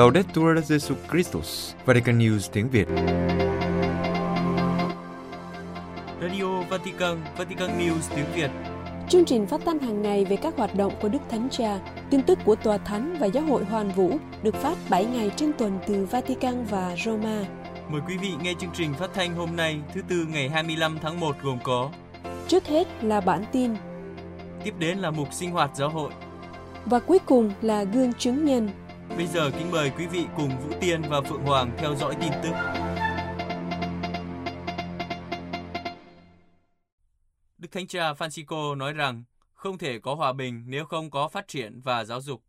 Laudetur Jesus Christus, Vatican News tiếng Việt. Radio Vatican, Vatican News tiếng Việt. Chương trình phát thanh hàng ngày về các hoạt động của Đức Thánh Cha, tin tức của Tòa Thánh và Giáo hội Hoàn Vũ được phát 7 ngày trên tuần từ Vatican và Roma. Mời quý vị nghe chương trình phát thanh hôm nay, thứ tư ngày 25 tháng 1 gồm có Trước hết là bản tin, tiếp đến là mục sinh hoạt giáo hội. và cuối cùng là gương chứng nhân. Bây giờ kính mời quý vị cùng Vũ Tiên và Phượng Hoàng theo dõi tin tức. Đức Thánh Cha Francisco nói rằng không thể có hòa bình nếu không có phát triển và giáo dục.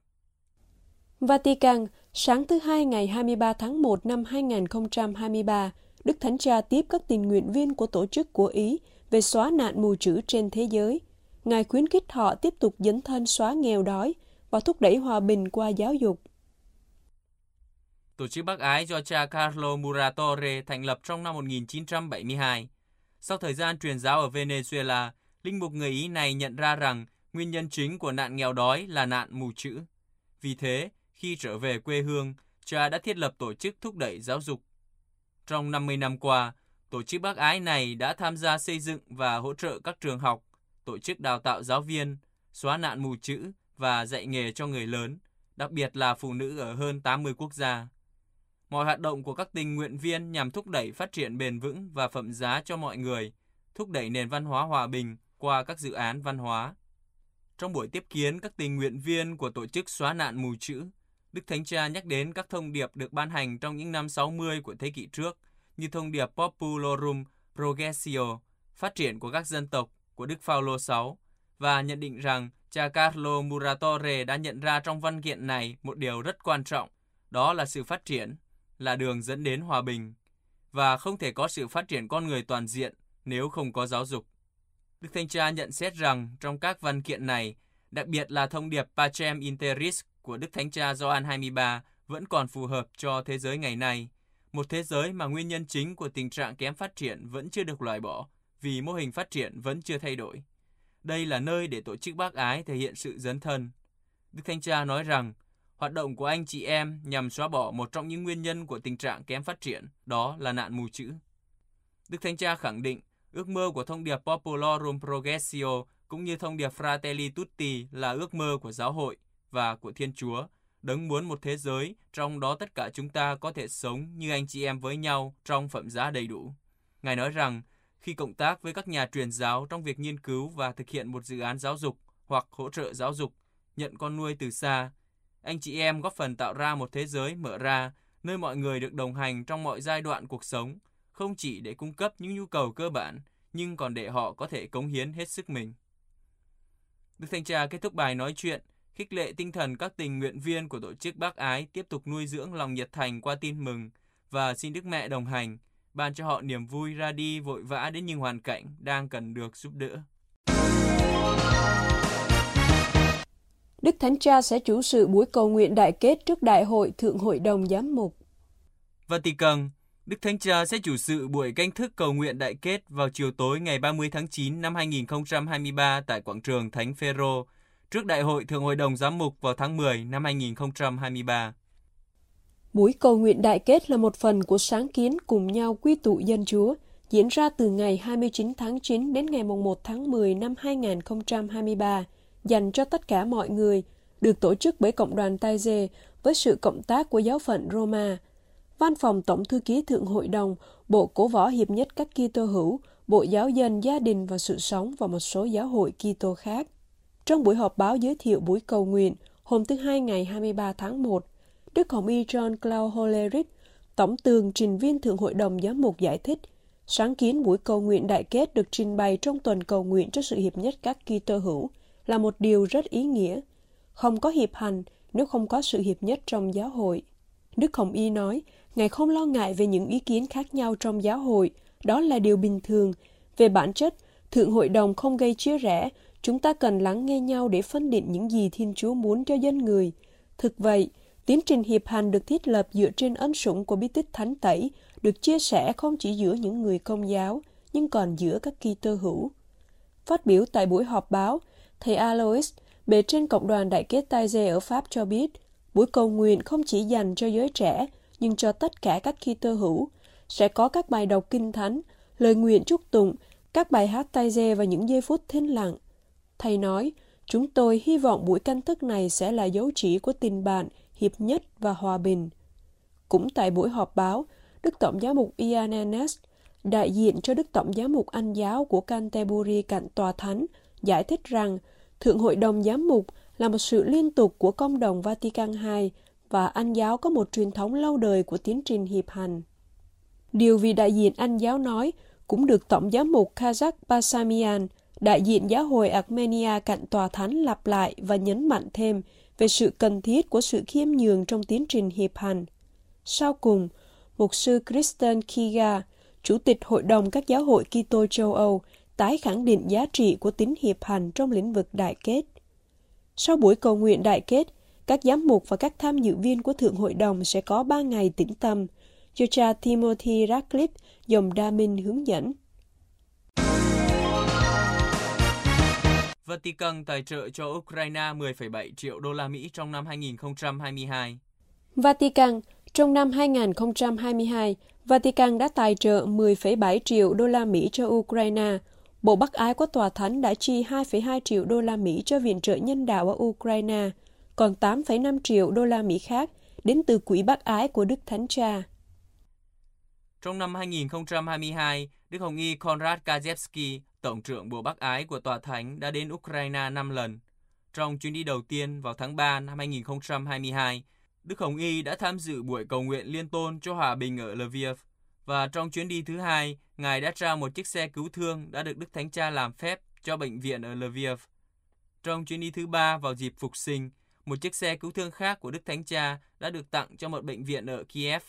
Vatican, sáng thứ Hai ngày 23 tháng 1 năm 2023, Đức Thánh Cha tiếp các tình nguyện viên của tổ chức của Ý về xóa nạn mù chữ trên thế giới. Ngài khuyến khích họ tiếp tục dấn thân xóa nghèo đói và thúc đẩy hòa bình qua giáo dục. Tổ chức bác ái do cha Carlo Muratore thành lập trong năm 1972. Sau thời gian truyền giáo ở Venezuela, linh mục người Ý này nhận ra rằng nguyên nhân chính của nạn nghèo đói là nạn mù chữ. Vì thế, khi trở về quê hương, cha đã thiết lập tổ chức thúc đẩy giáo dục. Trong 50 năm qua, tổ chức bác ái này đã tham gia xây dựng và hỗ trợ các trường học, tổ chức đào tạo giáo viên, xóa nạn mù chữ và dạy nghề cho người lớn, đặc biệt là phụ nữ ở hơn 80 quốc gia. Mọi hoạt động của các tình nguyện viên nhằm thúc đẩy phát triển bền vững và phẩm giá cho mọi người, thúc đẩy nền văn hóa hòa bình qua các dự án văn hóa. Trong buổi tiếp kiến các tình nguyện viên của tổ chức xóa nạn mù chữ, Đức Thánh Cha nhắc đến các thông điệp được ban hành trong những năm 60 của thế kỷ trước, như thông điệp Populorum Progressio, phát triển của các dân tộc của Đức Phaolô VI, và nhận định rằng cha Carlo Muratore đã nhận ra trong văn kiện này một điều rất quan trọng, đó là sự phát triển là đường dẫn đến hòa bình và không thể có sự phát triển con người toàn diện nếu không có giáo dục. Đức Thanh Cha nhận xét rằng trong các văn kiện này, đặc biệt là thông điệp Pacem Interis của Đức Thánh Cha Gioan 23 vẫn còn phù hợp cho thế giới ngày nay, một thế giới mà nguyên nhân chính của tình trạng kém phát triển vẫn chưa được loại bỏ vì mô hình phát triển vẫn chưa thay đổi. Đây là nơi để tổ chức bác ái thể hiện sự dấn thân. Đức Thanh Cha nói rằng Hoạt động của anh chị em nhằm xóa bỏ một trong những nguyên nhân của tình trạng kém phát triển, đó là nạn mù chữ. Đức Thánh Cha khẳng định, ước mơ của thông điệp Populorum Progressio cũng như thông điệp Fratelli Tutti là ước mơ của giáo hội và của Thiên Chúa, đấng muốn một thế giới trong đó tất cả chúng ta có thể sống như anh chị em với nhau trong phẩm giá đầy đủ. Ngài nói rằng, khi cộng tác với các nhà truyền giáo trong việc nghiên cứu và thực hiện một dự án giáo dục hoặc hỗ trợ giáo dục, nhận con nuôi từ xa, anh chị em góp phần tạo ra một thế giới mở ra, nơi mọi người được đồng hành trong mọi giai đoạn cuộc sống, không chỉ để cung cấp những nhu cầu cơ bản, nhưng còn để họ có thể cống hiến hết sức mình. Đức Thanh Cha kết thúc bài nói chuyện, khích lệ tinh thần các tình nguyện viên của tổ chức bác ái tiếp tục nuôi dưỡng lòng nhiệt thành qua tin mừng và xin Đức Mẹ đồng hành, ban cho họ niềm vui ra đi vội vã đến những hoàn cảnh đang cần được giúp đỡ. Đức Thánh Cha sẽ chủ sự buổi cầu nguyện đại kết trước Đại hội Thượng Hội đồng Giám mục. Vatican, Đức Thánh Cha sẽ chủ sự buổi canh thức cầu nguyện đại kết vào chiều tối ngày 30 tháng 9 năm 2023 tại quảng trường Thánh Phêrô trước Đại hội Thượng Hội đồng Giám mục vào tháng 10 năm 2023. Buổi cầu nguyện đại kết là một phần của sáng kiến cùng nhau quy tụ dân Chúa, diễn ra từ ngày 29 tháng 9 đến ngày 1 tháng 10 năm 2023, dành cho tất cả mọi người, được tổ chức bởi Cộng đoàn Taizé với sự cộng tác của giáo phận Roma. Văn phòng Tổng thư ký Thượng Hội đồng, Bộ Cổ võ Hiệp nhất các Kitô hữu, Bộ Giáo dân Gia đình và Sự sống và một số giáo hội Kitô khác. Trong buổi họp báo giới thiệu buổi cầu nguyện hôm thứ Hai ngày 23 tháng 1, Đức Hồng Y John Claude Hollerich, Tổng tường trình viên Thượng Hội đồng Giám mục giải thích, sáng kiến buổi cầu nguyện đại kết được trình bày trong tuần cầu nguyện cho sự hiệp nhất các Kitô hữu là một điều rất ý nghĩa. Không có hiệp hành nếu không có sự hiệp nhất trong giáo hội. Đức Hồng Y nói, Ngài không lo ngại về những ý kiến khác nhau trong giáo hội, đó là điều bình thường. Về bản chất, Thượng Hội đồng không gây chia rẽ, chúng ta cần lắng nghe nhau để phân định những gì Thiên Chúa muốn cho dân người. Thực vậy, tiến trình hiệp hành được thiết lập dựa trên ân sủng của bí tích thánh tẩy, được chia sẻ không chỉ giữa những người công giáo, nhưng còn giữa các Kitô hữu. Phát biểu tại buổi họp báo, thầy Alois, bề trên cộng đoàn đại kết Taizé ở Pháp cho biết, Buổi cầu nguyện không chỉ dành cho giới trẻ, nhưng cho tất cả các Kitô hữu. Sẽ có các bài đọc kinh thánh, lời nguyện chúc tụng, các bài hát tay dê và những giây phút thinh lặng. Thầy nói, chúng tôi hy vọng buổi canh thức này sẽ là dấu chỉ của tình bạn, hiệp nhất và hòa bình. Cũng tại buổi họp báo, Đức Tổng giám mục Ian Ennis, đại diện cho Đức Tổng giám mục Anh giáo của Canterbury cạnh Tòa Thánh, giải thích rằng Thượng hội đồng giám mục là một sự liên tục của công đồng Vatican II và Anh giáo có một truyền thống lâu đời của tiến trình hiệp hành. Điều vị đại diện Anh giáo nói cũng được Tổng giám mục Kazakh Pasamian, đại diện giáo hội Armenia cạnh tòa thánh lặp lại và nhấn mạnh thêm về sự cần thiết của sự khiêm nhường trong tiến trình hiệp hành. Sau cùng, mục sư Kristen Kiga, chủ tịch Hội đồng các giáo hội Kitô châu Âu, tái khẳng định giá trị của tính hiệp hành trong lĩnh vực đại kết. Sau buổi cầu nguyện đại kết, các giám mục và các tham dự viên của Thượng Hội đồng sẽ có 3 ngày tĩnh tâm, do cha Timothy Radcliffe dòng Đa Minh hướng dẫn. Vatican tài trợ cho Ukraine 10,7 triệu đô la Mỹ trong năm 2022. Vatican, trong năm 2022, Vatican đã tài trợ 10,7 triệu đô la Mỹ cho Ukraine. Bộ Bắc Ái của Tòa Thánh đã chi 2,2 triệu đô la Mỹ cho viện trợ nhân đạo ở Ukraine, còn 8,5 triệu đô la Mỹ khác đến từ Quỹ Bắc Ái của Đức Thánh Cha. Trong năm 2022, Đức Hồng Y Konrad Kajewski, Tổng trưởng Bộ Bắc Ái của Tòa Thánh đã đến Ukraine 5 lần. Trong chuyến đi đầu tiên vào tháng 3 năm 2022, Đức Hồng Y đã tham dự buổi cầu nguyện liên tôn cho hòa bình ở Lviv. Và trong chuyến đi thứ hai, Ngài đã trao một chiếc xe cứu thương đã được Đức Thánh Cha làm phép cho bệnh viện ở Lviv. Trong chuyến đi thứ ba vào dịp phục sinh, một chiếc xe cứu thương khác của Đức Thánh Cha đã được tặng cho một bệnh viện ở Kiev.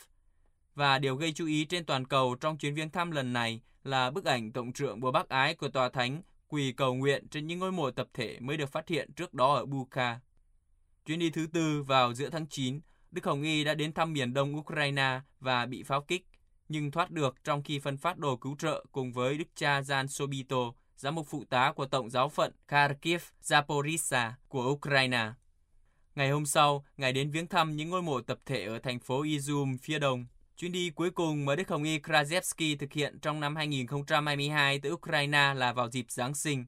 Và điều gây chú ý trên toàn cầu trong chuyến viếng thăm lần này là bức ảnh Tổng trưởng bùa bác Ái của Tòa Thánh quỳ cầu nguyện trên những ngôi mộ tập thể mới được phát hiện trước đó ở Buka. Chuyến đi thứ tư vào giữa tháng 9, Đức Hồng Y đã đến thăm miền đông Ukraine và bị pháo kích, nhưng thoát được trong khi phân phát đồ cứu trợ cùng với Đức cha Jan Sobito, giám mục phụ tá của Tổng giáo phận Kharkiv, Zaporizhia của Ukraine. Ngày hôm sau, Ngài đến viếng thăm những ngôi mộ tập thể ở thành phố Izum phía đông. Chuyến đi cuối cùng mà Đức Hồng Y Krajewski thực hiện trong năm 2022 tới Ukraine là vào dịp Giáng sinh.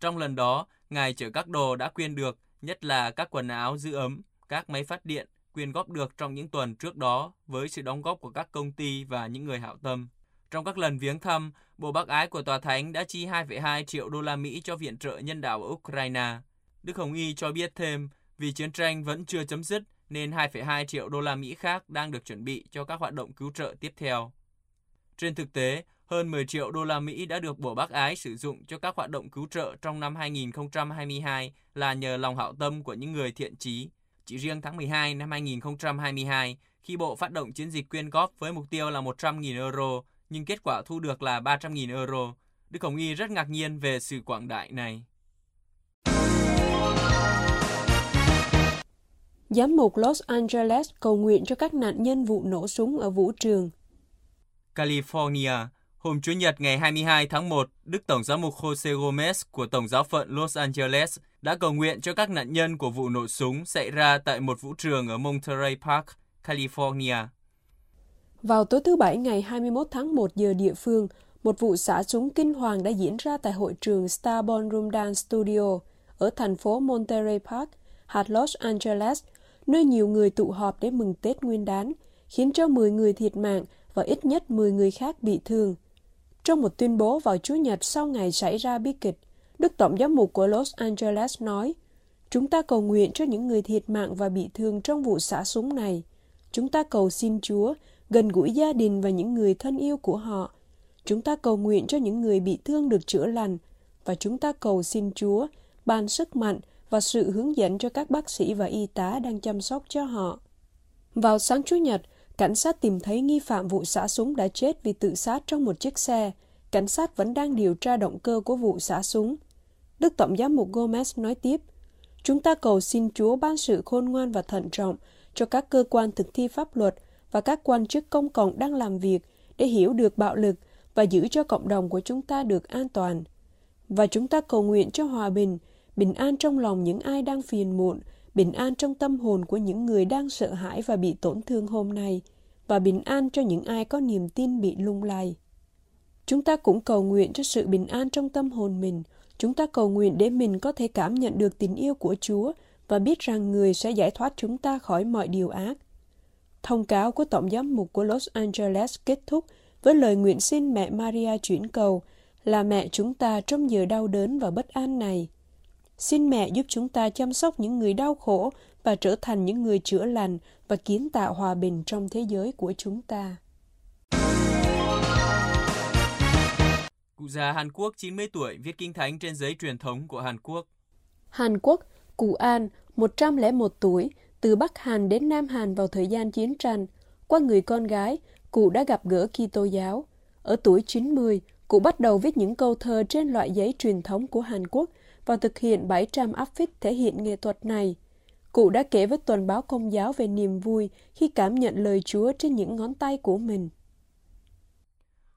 Trong lần đó, Ngài chở các đồ đã quyên được, nhất là các quần áo giữ ấm, các máy phát điện, quyên góp được trong những tuần trước đó với sự đóng góp của các công ty và những người hảo tâm. Trong các lần viếng thăm, Bộ Bác Ái của Tòa Thánh đã chi 2,2 triệu đô la Mỹ cho viện trợ nhân đạo ở Ukraine. Đức Hồng Y cho biết thêm, vì chiến tranh vẫn chưa chấm dứt nên 2,2 triệu đô la Mỹ khác đang được chuẩn bị cho các hoạt động cứu trợ tiếp theo. Trên thực tế, hơn 10 triệu đô la Mỹ đã được Bộ Bác Ái sử dụng cho các hoạt động cứu trợ trong năm 2022 là nhờ lòng hảo tâm của những người thiện trí. Chỉ riêng tháng 12 năm 2022, khi Bộ phát động chiến dịch quyên góp với mục tiêu là 100.000 euro, nhưng kết quả thu được là 300.000 euro. Đức Hồng Y rất ngạc nhiên về sự quảng đại này. Giám mục Los Angeles cầu nguyện cho các nạn nhân vụ nổ súng ở vũ trường. California, hôm Chủ nhật ngày 22 tháng 1, Đức Tổng giám mục Jose Gomez của Tổng giáo phận Los Angeles đã cầu nguyện cho các nạn nhân của vụ nổ súng xảy ra tại một vũ trường ở Monterey Park, California. Vào tối thứ Bảy ngày 21 tháng 1 giờ địa phương, một vụ xả súng kinh hoàng đã diễn ra tại hội trường Star Ballroom Dance Studio ở thành phố Monterey Park, hạt Los Angeles, nơi nhiều người tụ họp để mừng Tết Nguyên đán, khiến cho 10 người thiệt mạng và ít nhất 10 người khác bị thương. Trong một tuyên bố vào Chủ nhật sau ngày xảy ra bi kịch, Đức Tổng giám mục của Los Angeles nói, Chúng ta cầu nguyện cho những người thiệt mạng và bị thương trong vụ xả súng này. Chúng ta cầu xin Chúa gần gũi gia đình và những người thân yêu của họ. Chúng ta cầu nguyện cho những người bị thương được chữa lành và chúng ta cầu xin Chúa ban sức mạnh và sự hướng dẫn cho các bác sĩ và y tá đang chăm sóc cho họ. Vào sáng Chủ nhật, cảnh sát tìm thấy nghi phạm vụ xả súng đã chết vì tự sát trong một chiếc xe. Cảnh sát vẫn đang điều tra động cơ của vụ xả súng. Đức Tổng giám mục Gomez nói tiếp, Chúng ta cầu xin Chúa ban sự khôn ngoan và thận trọng cho các cơ quan thực thi pháp luật và các quan chức công cộng đang làm việc để hiểu được bạo lực và giữ cho cộng đồng của chúng ta được an toàn. Và chúng ta cầu nguyện cho hòa bình, bình an trong lòng những ai đang phiền muộn, bình an trong tâm hồn của những người đang sợ hãi và bị tổn thương hôm nay, và bình an cho những ai có niềm tin bị lung lay. Chúng ta cũng cầu nguyện cho sự bình an trong tâm hồn mình. Chúng ta cầu nguyện để mình có thể cảm nhận được tình yêu của Chúa và biết rằng người sẽ giải thoát chúng ta khỏi mọi điều ác. Thông cáo của Tổng giám mục của Los Angeles kết thúc với lời nguyện xin mẹ Maria chuyển cầu là mẹ chúng ta trong giờ đau đớn và bất an này. Xin mẹ giúp chúng ta chăm sóc những người đau khổ và trở thành những người chữa lành và kiến tạo hòa bình trong thế giới của chúng ta. Cụ già Hàn Quốc 90 tuổi viết kinh thánh trên giấy truyền thống của Hàn Quốc. Hàn Quốc, cụ An, 101 tuổi, từ Bắc Hàn đến Nam Hàn vào thời gian chiến tranh. Qua người con gái, cụ đã gặp gỡ Kitô giáo. Ở tuổi 90, cụ bắt đầu viết những câu thơ trên loại giấy truyền thống của Hàn Quốc và thực hiện 700 áp phích thể hiện nghệ thuật này. Cụ đã kể với tuần báo công giáo về niềm vui khi cảm nhận lời Chúa trên những ngón tay của mình.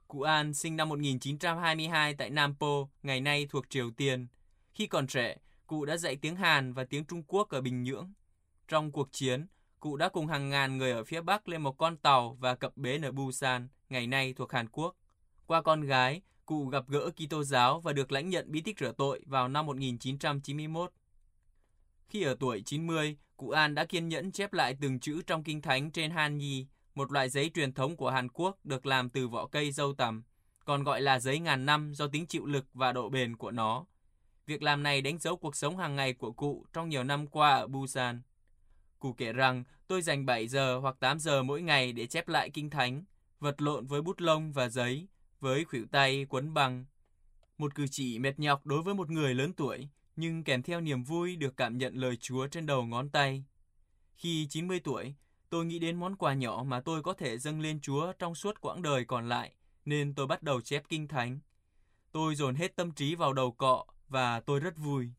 Cụ An sinh năm 1922 tại Nam Po, ngày nay thuộc Triều Tiên. Khi còn trẻ, cụ đã dạy tiếng Hàn và tiếng Trung Quốc ở Bình Nhưỡng. Trong cuộc chiến, cụ đã cùng hàng ngàn người ở phía Bắc lên một con tàu và cập bến ở Busan, ngày nay thuộc Hàn Quốc. Qua con gái, cụ gặp gỡ Kitô giáo và được lãnh nhận bí tích rửa tội vào năm 1991. Khi ở tuổi 90, cụ An đã kiên nhẫn chép lại từng chữ trong kinh thánh trên Han Nhi, một loại giấy truyền thống của Hàn Quốc được làm từ vỏ cây dâu tằm, còn gọi là giấy ngàn năm do tính chịu lực và độ bền của nó. Việc làm này đánh dấu cuộc sống hàng ngày của cụ trong nhiều năm qua ở Busan. Cụ kể rằng tôi dành 7 giờ hoặc 8 giờ mỗi ngày để chép lại kinh thánh, vật lộn với bút lông và giấy, với khuỷu tay quấn bằng. Một cử chỉ mệt nhọc đối với một người lớn tuổi, nhưng kèm theo niềm vui được cảm nhận lời Chúa trên đầu ngón tay. Khi 90 tuổi, tôi nghĩ đến món quà nhỏ mà tôi có thể dâng lên Chúa trong suốt quãng đời còn lại, nên tôi bắt đầu chép kinh thánh. Tôi dồn hết tâm trí vào đầu cọ và tôi rất vui.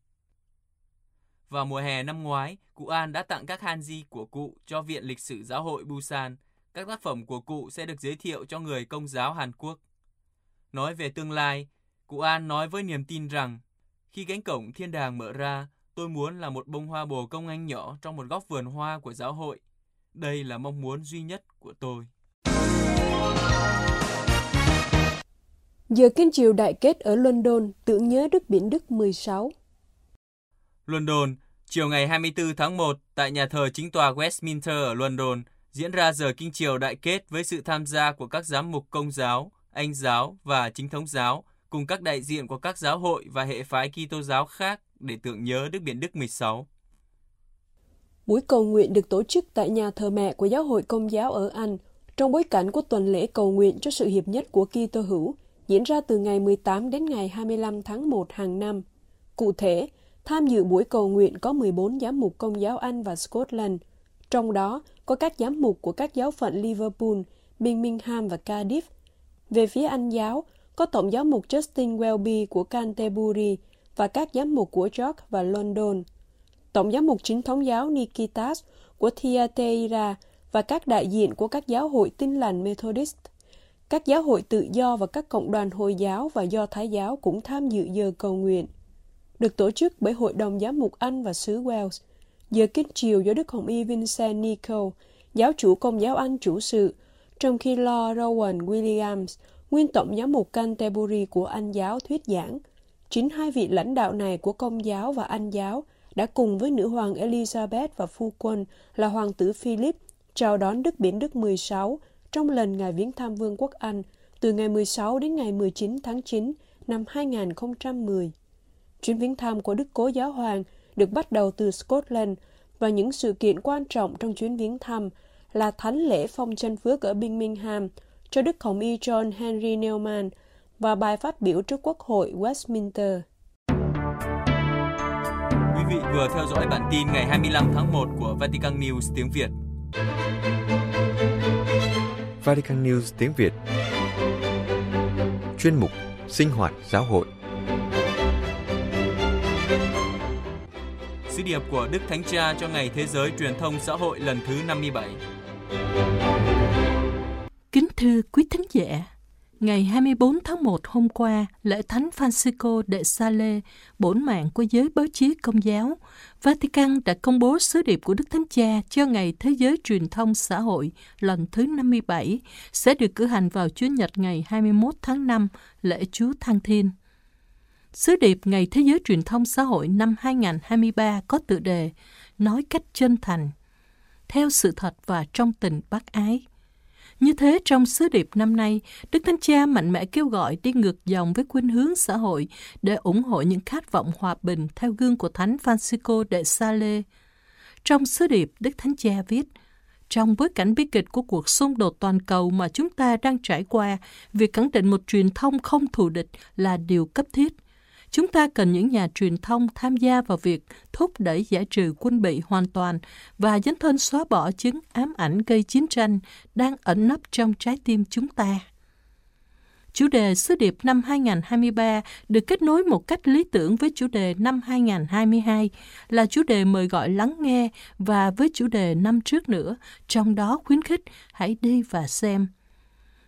Vào mùa hè năm ngoái, cụ An đã tặng các hanji của cụ cho Viện Lịch sử Giáo hội Busan. Các tác phẩm của cụ sẽ được giới thiệu cho người công giáo Hàn Quốc. Nói về tương lai, cụ An nói với niềm tin rằng khi cánh cổng thiên đàng mở ra, tôi muốn là một bông hoa bồ công anh nhỏ trong một góc vườn hoa của giáo hội. Đây là mong muốn duy nhất của tôi. Giờ kinh chiều đại kết ở London tưởng nhớ Đức Biển Đức 16. London, chiều ngày 24 tháng 1 tại nhà thờ chính tòa Westminster ở London diễn ra giờ kinh chiều đại kết với sự tham gia của các giám mục công giáo, anh giáo và chính thống giáo cùng các đại diện của các giáo hội và hệ phái Kitô giáo khác để tưởng nhớ Đức Biển Đức 16. Buổi cầu nguyện được tổ chức tại nhà thờ mẹ của giáo hội công giáo ở Anh trong bối cảnh của tuần lễ cầu nguyện cho sự hiệp nhất của Kitô hữu diễn ra từ ngày 18 đến ngày 25 tháng 1 hàng năm. Cụ thể, tham dự buổi cầu nguyện có 14 giám mục công giáo Anh và Scotland, trong đó có các giám mục của các giáo phận Liverpool, Birmingham và Cardiff. Về phía Anh giáo, có Tổng giáo mục Justin Welby của Canterbury và các giám mục của York và London. Tổng giám mục chính thống giáo Nikitas của Thyatira và các đại diện của các giáo hội tin lành Methodist. Các giáo hội tự do và các cộng đoàn Hồi giáo và Do Thái giáo cũng tham dự giờ cầu nguyện. Được tổ chức bởi Hội đồng Giám mục Anh và xứ Wales. Giờ kinh chiều do Đức Hồng Y Vincent Nico, giáo chủ công giáo Anh chủ sự, trong khi Lord Rowan Williams, nguyên tổng giám mục Canterbury của Anh giáo thuyết giảng. Chính hai vị lãnh đạo này của công giáo và Anh giáo đã cùng với nữ hoàng Elizabeth và phu quân là hoàng tử Philip chào đón Đức Biển Đức 16 trong lần Ngài viếng thăm Vương quốc Anh từ ngày 16 đến ngày 19 tháng 9 năm 2010. Chuyến viếng thăm của Đức Cố Giáo Hoàng được bắt đầu từ Scotland và những sự kiện quan trọng trong chuyến viếng thăm là thánh lễ phong chân phước ở Birmingham cho Đức Hồng Y John Henry Newman và bài phát biểu trước Quốc hội Westminster. Vị vừa theo dõi bản tin ngày 25 tháng 1 của Vatican News tiếng Việt. Vatican News tiếng Việt. Chuyên mục Sinh hoạt giáo hội. Sứ điệp của Đức Thánh Cha cho Ngày Thế giới Truyền thông Xã hội lần thứ 57 Kính thưa quý thính giả, Ngày 24 tháng 1 hôm qua, lễ Thánh Francisco de Sales, bổn mạng của giới báo chí công giáo, Vatican đã công bố sứ điệp của Đức Thánh Cha cho Ngày Thế giới Truyền thông Xã hội lần thứ 57 sẽ được cử hành vào Chủ nhật ngày 21 tháng 5, lễ Chúa Thăng Thiên. Sứ điệp Ngày Thế giới Truyền thông Xã hội năm 2023 có tựa đề Nói cách chân thành, theo sự thật và trong tình bác ái. Như thế, trong sứ điệp năm nay, Đức Thánh Cha mạnh mẽ kêu gọi đi ngược dòng với khuynh hướng xã hội để ủng hộ những khát vọng hòa bình theo gương của Thánh Francisco de Sales. Trong sứ điệp, Đức Thánh Cha viết, trong bối cảnh bi kịch của cuộc xung đột toàn cầu mà chúng ta đang trải qua, việc khẳng định một truyền thông không thù địch là điều cấp thiết – Chúng ta cần những nhà truyền thông tham gia vào việc thúc đẩy giải trừ quân bị hoàn toàn và dấn thân xóa bỏ chứng ám ảnh gây chiến tranh đang ẩn nấp trong trái tim chúng ta. Chủ đề Sứ điệp năm 2023 được kết nối một cách lý tưởng với chủ đề năm 2022 là chủ đề mời gọi lắng nghe và với chủ đề năm trước nữa, trong đó khuyến khích hãy đi và xem.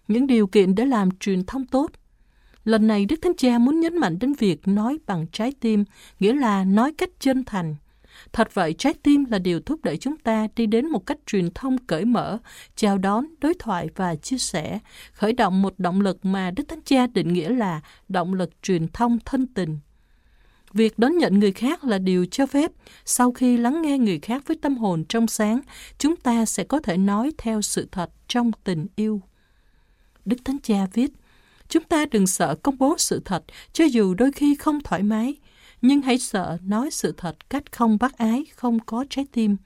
Những điều kiện để làm truyền thông tốt Lần này Đức Thánh Cha muốn nhấn mạnh đến việc nói bằng trái tim, nghĩa là nói cách chân thành. Thật vậy, trái tim là điều thúc đẩy chúng ta đi đến một cách truyền thông cởi mở, chào đón, đối thoại và chia sẻ, khởi động một động lực mà Đức Thánh Cha định nghĩa là động lực truyền thông thân tình. Việc đón nhận người khác là điều cho phép. Sau khi lắng nghe người khác với tâm hồn trong sáng, chúng ta sẽ có thể nói theo sự thật trong tình yêu. Đức Thánh Cha viết, Chúng ta đừng sợ công bố sự thật, cho dù đôi khi không thoải mái, nhưng hãy sợ nói sự thật cách không bác ái, không có trái tim.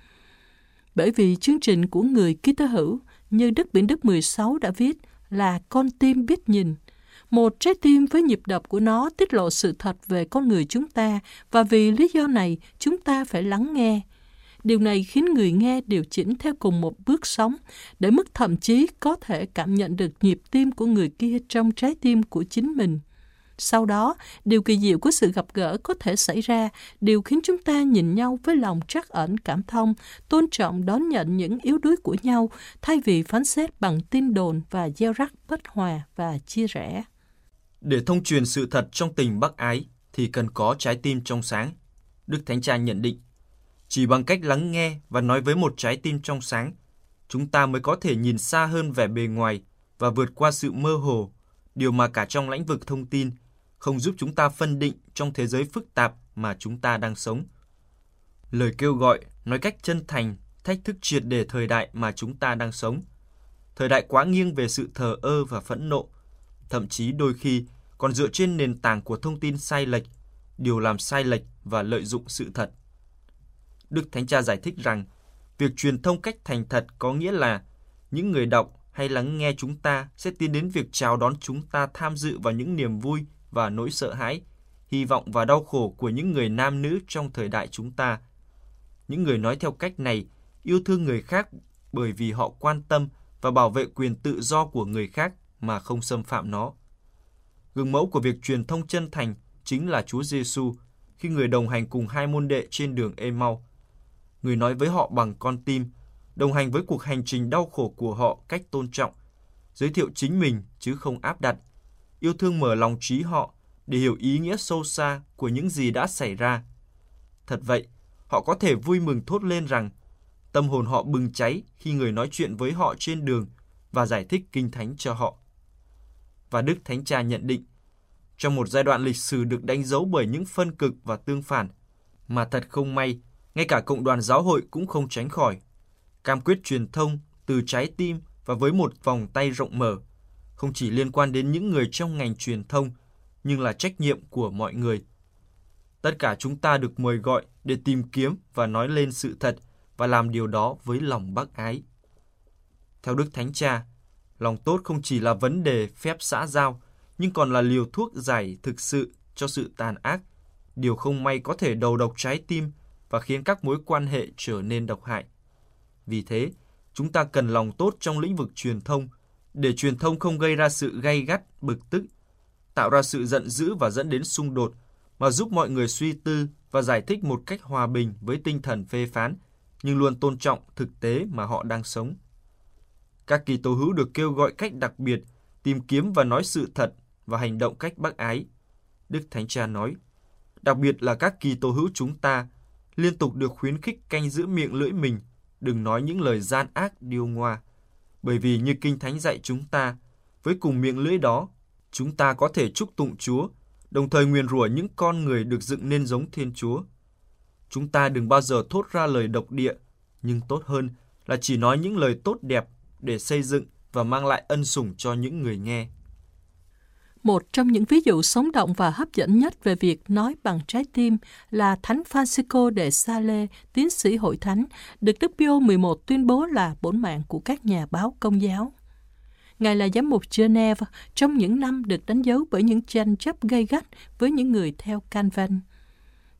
Bởi vì chương trình của người Kitô hữu, như Đức Biển Đức 16 đã viết, là con tim biết nhìn. Một trái tim với nhịp đập của nó tiết lộ sự thật về con người chúng ta và vì lý do này chúng ta phải lắng nghe. Điều này khiến người nghe điều chỉnh theo cùng một bước sóng để mức thậm chí có thể cảm nhận được nhịp tim của người kia trong trái tim của chính mình. Sau đó, điều kỳ diệu của sự gặp gỡ có thể xảy ra, điều khiến chúng ta nhìn nhau với lòng trắc ẩn cảm thông, tôn trọng đón nhận những yếu đuối của nhau, thay vì phán xét bằng tin đồn và gieo rắc bất hòa và chia rẽ. Để thông truyền sự thật trong tình bác ái thì cần có trái tim trong sáng. Đức Thánh Cha nhận định, chỉ bằng cách lắng nghe và nói với một trái tim trong sáng, chúng ta mới có thể nhìn xa hơn vẻ bề ngoài và vượt qua sự mơ hồ, điều mà cả trong lĩnh vực thông tin không giúp chúng ta phân định trong thế giới phức tạp mà chúng ta đang sống. Lời kêu gọi nói cách chân thành thách thức triệt để thời đại mà chúng ta đang sống. Thời đại quá nghiêng về sự thờ ơ và phẫn nộ, thậm chí đôi khi còn dựa trên nền tảng của thông tin sai lệch, điều làm sai lệch và lợi dụng sự thật. Đức Thánh Cha giải thích rằng, việc truyền thông cách thành thật có nghĩa là những người đọc hay lắng nghe chúng ta sẽ tiến đến việc chào đón chúng ta tham dự vào những niềm vui và nỗi sợ hãi, hy vọng và đau khổ của những người nam nữ trong thời đại chúng ta. Những người nói theo cách này yêu thương người khác bởi vì họ quan tâm và bảo vệ quyền tự do của người khác mà không xâm phạm nó. Gương mẫu của việc truyền thông chân thành chính là Chúa Giêsu khi người đồng hành cùng hai môn đệ trên đường Emau người nói với họ bằng con tim, đồng hành với cuộc hành trình đau khổ của họ cách tôn trọng, giới thiệu chính mình chứ không áp đặt, yêu thương mở lòng trí họ để hiểu ý nghĩa sâu xa của những gì đã xảy ra. Thật vậy, họ có thể vui mừng thốt lên rằng tâm hồn họ bừng cháy khi người nói chuyện với họ trên đường và giải thích kinh thánh cho họ. Và Đức Thánh Cha nhận định, trong một giai đoạn lịch sử được đánh dấu bởi những phân cực và tương phản, mà thật không may ngay cả cộng đoàn giáo hội cũng không tránh khỏi. Cam quyết truyền thông từ trái tim và với một vòng tay rộng mở, không chỉ liên quan đến những người trong ngành truyền thông, nhưng là trách nhiệm của mọi người. Tất cả chúng ta được mời gọi để tìm kiếm và nói lên sự thật và làm điều đó với lòng bác ái. Theo Đức Thánh Cha, lòng tốt không chỉ là vấn đề phép xã giao, nhưng còn là liều thuốc giải thực sự cho sự tàn ác, điều không may có thể đầu độc trái tim và khiến các mối quan hệ trở nên độc hại. Vì thế, chúng ta cần lòng tốt trong lĩnh vực truyền thông để truyền thông không gây ra sự gay gắt, bực tức, tạo ra sự giận dữ và dẫn đến xung đột, mà giúp mọi người suy tư và giải thích một cách hòa bình với tinh thần phê phán, nhưng luôn tôn trọng thực tế mà họ đang sống. Các kỳ tố hữu được kêu gọi cách đặc biệt tìm kiếm và nói sự thật và hành động cách bác ái. Đức Thánh Cha nói, đặc biệt là các kỳ tố hữu chúng ta liên tục được khuyến khích canh giữ miệng lưỡi mình, đừng nói những lời gian ác điêu ngoa. Bởi vì như Kinh Thánh dạy chúng ta, với cùng miệng lưỡi đó, chúng ta có thể chúc tụng Chúa, đồng thời nguyền rủa những con người được dựng nên giống Thiên Chúa. Chúng ta đừng bao giờ thốt ra lời độc địa, nhưng tốt hơn là chỉ nói những lời tốt đẹp để xây dựng và mang lại ân sủng cho những người nghe. Một trong những ví dụ sống động và hấp dẫn nhất về việc nói bằng trái tim là Thánh Francisco de Sales, tiến sĩ hội thánh, được Đức Pio 11 tuyên bố là bổn mạng của các nhà báo công giáo. Ngài là giám mục Geneva trong những năm được đánh dấu bởi những tranh chấp gây gắt với những người theo Calvin.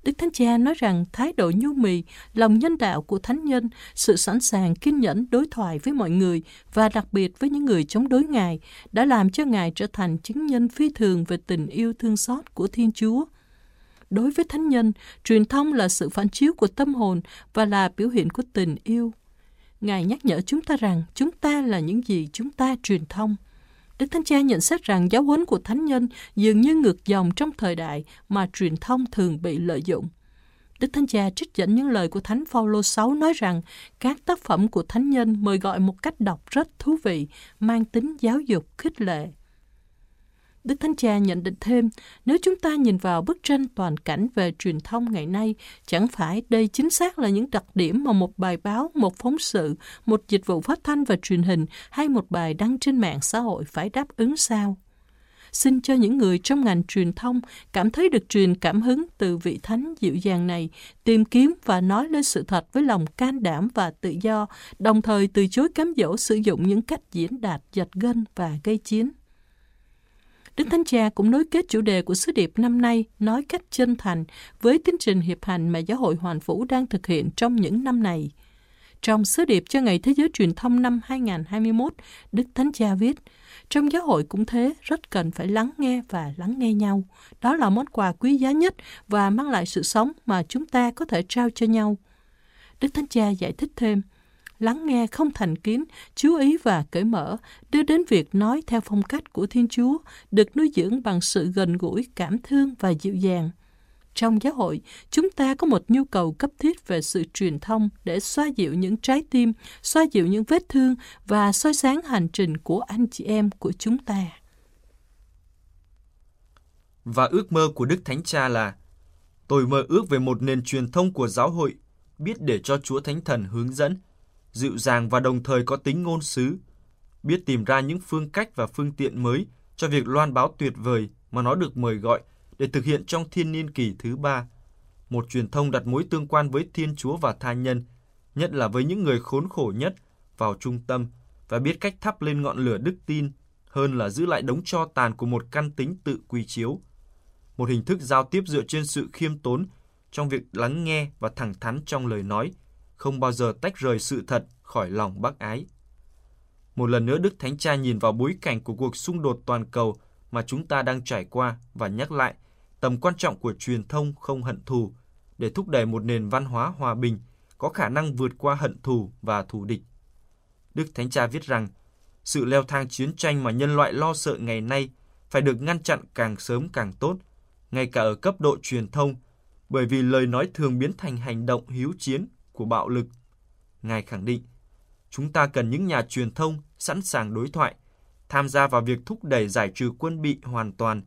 Đức Thánh Cha nói rằng thái độ nhu mì, lòng nhân đạo của thánh nhân, sự sẵn sàng kiên nhẫn đối thoại với mọi người và đặc biệt với những người chống đối Ngài đã làm cho Ngài trở thành chứng nhân phi thường về tình yêu thương xót của Thiên Chúa. Đối với thánh nhân, truyền thông là sự phản chiếu của tâm hồn và là biểu hiện của tình yêu. Ngài nhắc nhở chúng ta rằng chúng ta là những gì chúng ta truyền thông. Đức Thánh Cha nhận xét rằng giáo huấn của thánh nhân dường như ngược dòng trong thời đại mà truyền thông thường bị lợi dụng. Đức Thánh Cha trích dẫn những lời của Thánh Phaolô 6 nói rằng các tác phẩm của thánh nhân mời gọi một cách đọc rất thú vị, mang tính giáo dục khích lệ. Đức Thánh Cha nhận định thêm, nếu chúng ta nhìn vào bức tranh toàn cảnh về truyền thông ngày nay, chẳng phải đây chính xác là những đặc điểm mà một bài báo, một phóng sự, một dịch vụ phát thanh và truyền hình hay một bài đăng trên mạng xã hội phải đáp ứng sao? Xin cho những người trong ngành truyền thông cảm thấy được truyền cảm hứng từ vị thánh dịu dàng này, tìm kiếm và nói lên sự thật với lòng can đảm và tự do, đồng thời từ chối cám dỗ sử dụng những cách diễn đạt giật gân và gây chiến. Đức Thánh Cha cũng nối kết chủ đề của sứ điệp năm nay nói cách chân thành với tiến trình hiệp hành mà Giáo hội Hoàn Vũ đang thực hiện trong những năm này. Trong sứ điệp cho Ngày Thế giới Truyền thông năm 2021, Đức Thánh Cha viết, trong giáo hội cũng thế, rất cần phải lắng nghe và lắng nghe nhau. Đó là món quà quý giá nhất và mang lại sự sống mà chúng ta có thể trao cho nhau. Đức Thánh Cha giải thích thêm, lắng nghe không thành kiến, chú ý và cởi mở, đưa đến việc nói theo phong cách của Thiên Chúa, được nuôi dưỡng bằng sự gần gũi, cảm thương và dịu dàng. Trong giáo hội, chúng ta có một nhu cầu cấp thiết về sự truyền thông để xoa dịu những trái tim, xoa dịu những vết thương và soi sáng hành trình của anh chị em của chúng ta. Và ước mơ của Đức Thánh Cha là Tôi mơ ước về một nền truyền thông của giáo hội, biết để cho Chúa Thánh Thần hướng dẫn, dịu dàng và đồng thời có tính ngôn sứ, biết tìm ra những phương cách và phương tiện mới cho việc loan báo tuyệt vời mà nó được mời gọi để thực hiện trong thiên niên kỳ thứ ba. Một truyền thông đặt mối tương quan với Thiên Chúa và tha nhân, nhất là với những người khốn khổ nhất, vào trung tâm và biết cách thắp lên ngọn lửa đức tin hơn là giữ lại đống cho tàn của một căn tính tự quy chiếu. Một hình thức giao tiếp dựa trên sự khiêm tốn trong việc lắng nghe và thẳng thắn trong lời nói – không bao giờ tách rời sự thật khỏi lòng bác ái. Một lần nữa Đức Thánh Cha nhìn vào bối cảnh của cuộc xung đột toàn cầu mà chúng ta đang trải qua và nhắc lại tầm quan trọng của truyền thông không hận thù để thúc đẩy một nền văn hóa hòa bình có khả năng vượt qua hận thù và thù địch. Đức Thánh Cha viết rằng, sự leo thang chiến tranh mà nhân loại lo sợ ngày nay phải được ngăn chặn càng sớm càng tốt, ngay cả ở cấp độ truyền thông, bởi vì lời nói thường biến thành hành động hiếu chiến của bạo lực. Ngài khẳng định, chúng ta cần những nhà truyền thông sẵn sàng đối thoại, tham gia vào việc thúc đẩy giải trừ quân bị hoàn toàn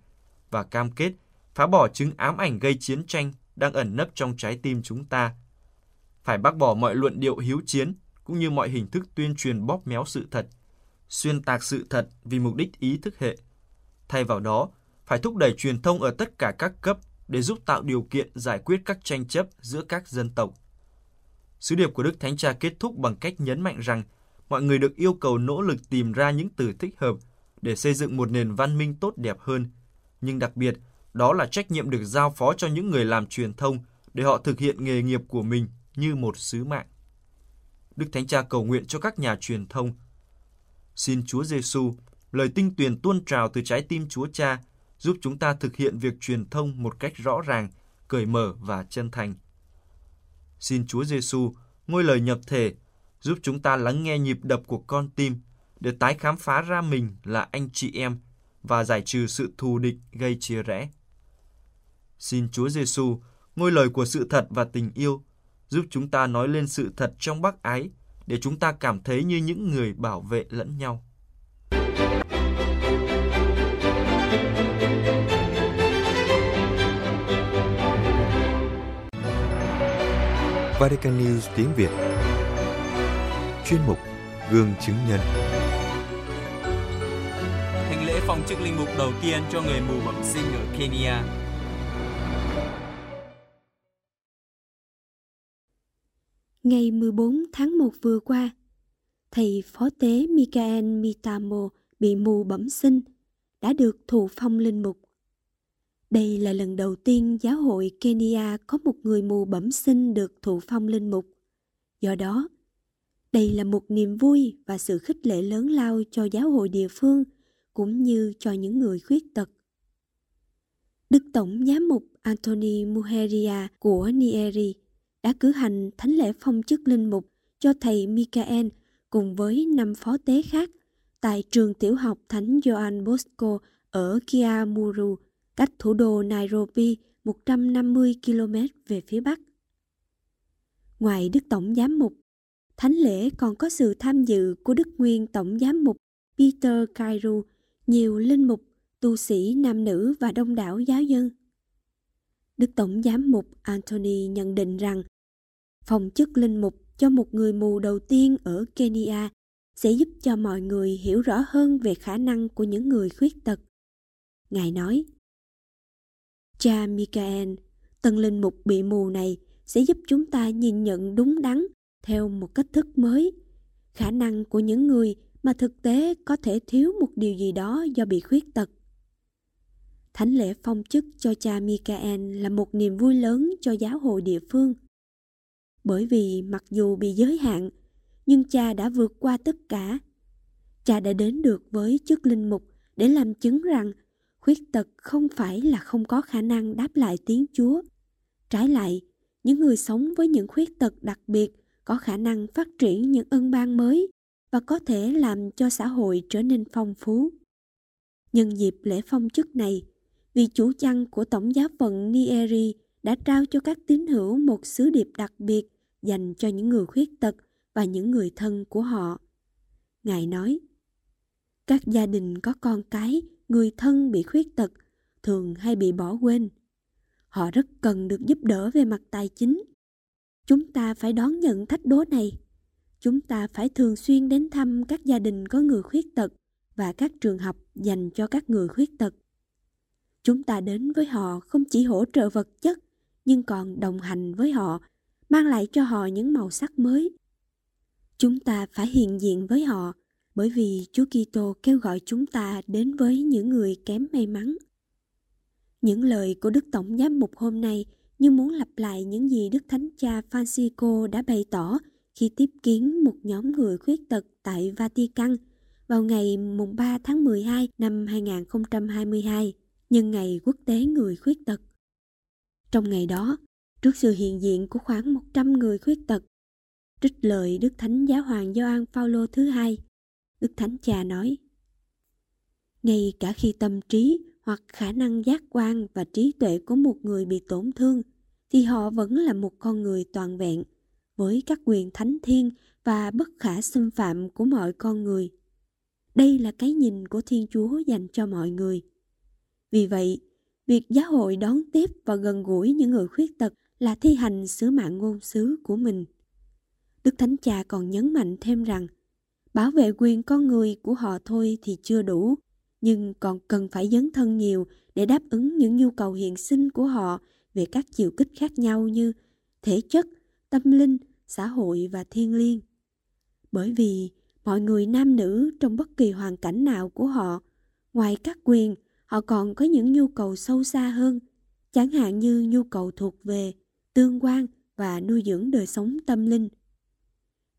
và cam kết phá bỏ chứng ám ảnh gây chiến tranh đang ẩn nấp trong trái tim chúng ta. Phải bác bỏ mọi luận điệu hiếu chiến cũng như mọi hình thức tuyên truyền bóp méo sự thật, xuyên tạc sự thật vì mục đích ý thức hệ. Thay vào đó, phải thúc đẩy truyền thông ở tất cả các cấp để giúp tạo điều kiện giải quyết các tranh chấp giữa các dân tộc. Sứ điệp của Đức Thánh Cha kết thúc bằng cách nhấn mạnh rằng mọi người được yêu cầu nỗ lực tìm ra những từ thích hợp để xây dựng một nền văn minh tốt đẹp hơn. Nhưng đặc biệt, đó là trách nhiệm được giao phó cho những người làm truyền thông để họ thực hiện nghề nghiệp của mình như một sứ mạng. Đức Thánh Cha cầu nguyện cho các nhà truyền thông. Xin Chúa Giêsu, lời tinh tuyền tuôn trào từ trái tim Chúa Cha, giúp chúng ta thực hiện việc truyền thông một cách rõ ràng, cởi mở và chân thành. Xin Chúa Giêsu ngôi lời nhập thể giúp chúng ta lắng nghe nhịp đập của con tim để tái khám phá ra mình là anh chị em và giải trừ sự thù địch gây chia rẽ. Xin Chúa Giêsu, ngôi lời của sự thật và tình yêu, giúp chúng ta nói lên sự thật trong bác ái để chúng ta cảm thấy như những người bảo vệ lẫn nhau. Vatican News tiếng Việt. Chuyên mục Gương chứng nhân. Thánh lễ phong chức linh mục đầu tiên cho người mù bẩm sinh ở Kenya. Ngày 14 tháng 1 vừa qua, thầy phó tế Michael Mitamo bị mù bẩm sinh đã được thụ phong linh mục. Đây là lần đầu tiên giáo hội Kenya có một người mù bẩm sinh được thụ phong linh mục. Do đó, đây là một niềm vui và sự khích lệ lớn lao cho giáo hội địa phương cũng như cho những người khuyết tật. Đức Tổng Giám mục Anthony Muheria của Nieri đã cử hành thánh lễ phong chức linh mục cho thầy Michael cùng với năm phó tế khác tại trường tiểu học Thánh Gioan Bosco ở Kiamuru, cách thủ đô Nairobi 150 km về phía bắc. Ngoài Đức Tổng Giám mục, thánh lễ còn có sự tham dự của Đức Nguyên Tổng Giám mục Peter Cairo, nhiều linh mục, tu sĩ nam nữ và đông đảo giáo dân. Đức Tổng Giám mục Anthony nhận định rằng phòng chức linh mục cho một người mù đầu tiên ở Kenya sẽ giúp cho mọi người hiểu rõ hơn về khả năng của những người khuyết tật. Ngài nói, Cha Michael, tân linh mục bị mù này sẽ giúp chúng ta nhìn nhận đúng đắn theo một cách thức mới, khả năng của những người mà thực tế có thể thiếu một điều gì đó do bị khuyết tật. Thánh lễ phong chức cho cha Michael là một niềm vui lớn cho giáo hội địa phương. Bởi vì mặc dù bị giới hạn, nhưng cha đã vượt qua tất cả. Cha đã đến được với chức linh mục để làm chứng rằng khuyết tật không phải là không có khả năng đáp lại tiếng Chúa. Trái lại, những người sống với những khuyết tật đặc biệt có khả năng phát triển những ân ban mới và có thể làm cho xã hội trở nên phong phú. Nhân dịp lễ phong chức này, vị chủ chăn của Tổng giáo phận Nieri đã trao cho các tín hữu một sứ điệp đặc biệt dành cho những người khuyết tật và những người thân của họ. Ngài nói, các gia đình có con cái, người thân bị khuyết tật thường hay bị bỏ quên. Họ rất cần được giúp đỡ về mặt tài chính. Chúng ta phải đón nhận thách đố này. Chúng ta phải thường xuyên đến thăm các gia đình có người khuyết tật và các trường học dành cho các người khuyết tật. Chúng ta đến với họ không chỉ hỗ trợ vật chất, nhưng còn đồng hành với họ, mang lại cho họ những màu sắc mới. Chúng ta phải hiện diện với họ, bởi vì Chúa Kitô kêu gọi chúng ta đến với những người kém may mắn. Những lời của Đức Tổng Giám mục hôm nay như muốn lặp lại những gì Đức Thánh Cha Francisco đã bày tỏ khi tiếp kiến một nhóm người khuyết tật tại Vatican vào ngày 3 tháng 12 năm 2022, nhân ngày quốc tế người khuyết tật. Trong ngày đó, trước sự hiện diện của khoảng 100 người khuyết tật, trích lời Đức Thánh Giáo hoàng Gioan Phaolô thứ hai, Đức Thánh Cha nói: Ngay cả khi tâm trí hoặc khả năng giác quan và trí tuệ của một người bị tổn thương thì họ vẫn là một con người toàn vẹn với các quyền thánh thiên và bất khả xâm phạm của mọi con người. Đây là cái nhìn của Thiên Chúa dành cho mọi người. Vì vậy, việc giáo hội đón tiếp và gần gũi những người khuyết tật là thi hành sứ mạng ngôn sứ của mình. Đức Thánh Cha còn nhấn mạnh thêm rằng, bảo vệ quyền con người của họ thôi thì chưa đủ, nhưng còn cần phải dấn thân nhiều để đáp ứng những nhu cầu hiện sinh của họ về các chiều kích khác nhau như thể chất, tâm linh, xã hội và thiên liêng. Bởi vì mọi người nam nữ trong bất kỳ hoàn cảnh nào của họ, ngoài các quyền, họ còn có những nhu cầu sâu xa hơn, chẳng hạn như nhu cầu thuộc về, tương quan và nuôi dưỡng đời sống tâm linh.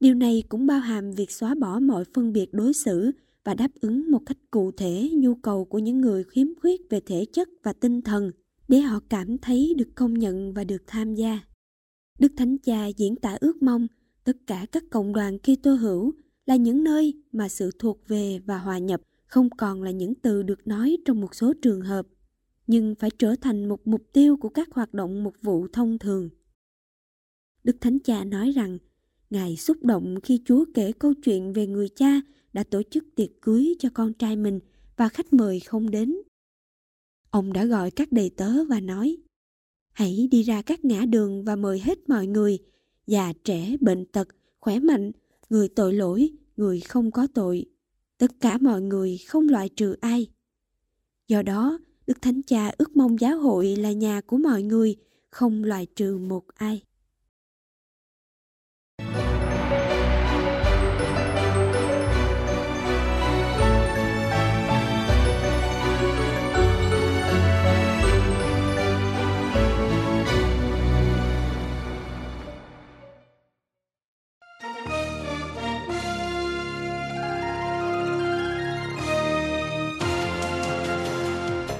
Điều này cũng bao hàm việc xóa bỏ mọi phân biệt đối xử và đáp ứng một cách cụ thể nhu cầu của những người khiếm khuyết về thể chất và tinh thần để họ cảm thấy được công nhận và được tham gia. Đức Thánh Cha diễn tả ước mong tất cả các cộng đoàn Kitô hữu là những nơi mà sự thuộc về và hòa nhập không còn là những từ được nói trong một số trường hợp, nhưng phải trở thành một mục tiêu của các hoạt động mục vụ thông thường đức thánh cha nói rằng ngài xúc động khi chúa kể câu chuyện về người cha đã tổ chức tiệc cưới cho con trai mình và khách mời không đến. Ông đã gọi các đầy tớ và nói, hãy đi ra các ngã đường và mời hết mọi người, già trẻ, bệnh tật, khỏe mạnh, người tội lỗi, người không có tội. Tất cả mọi người không loại trừ ai. Do đó, đức thánh cha ước mong giáo hội là nhà của mọi người, không loại trừ một ai.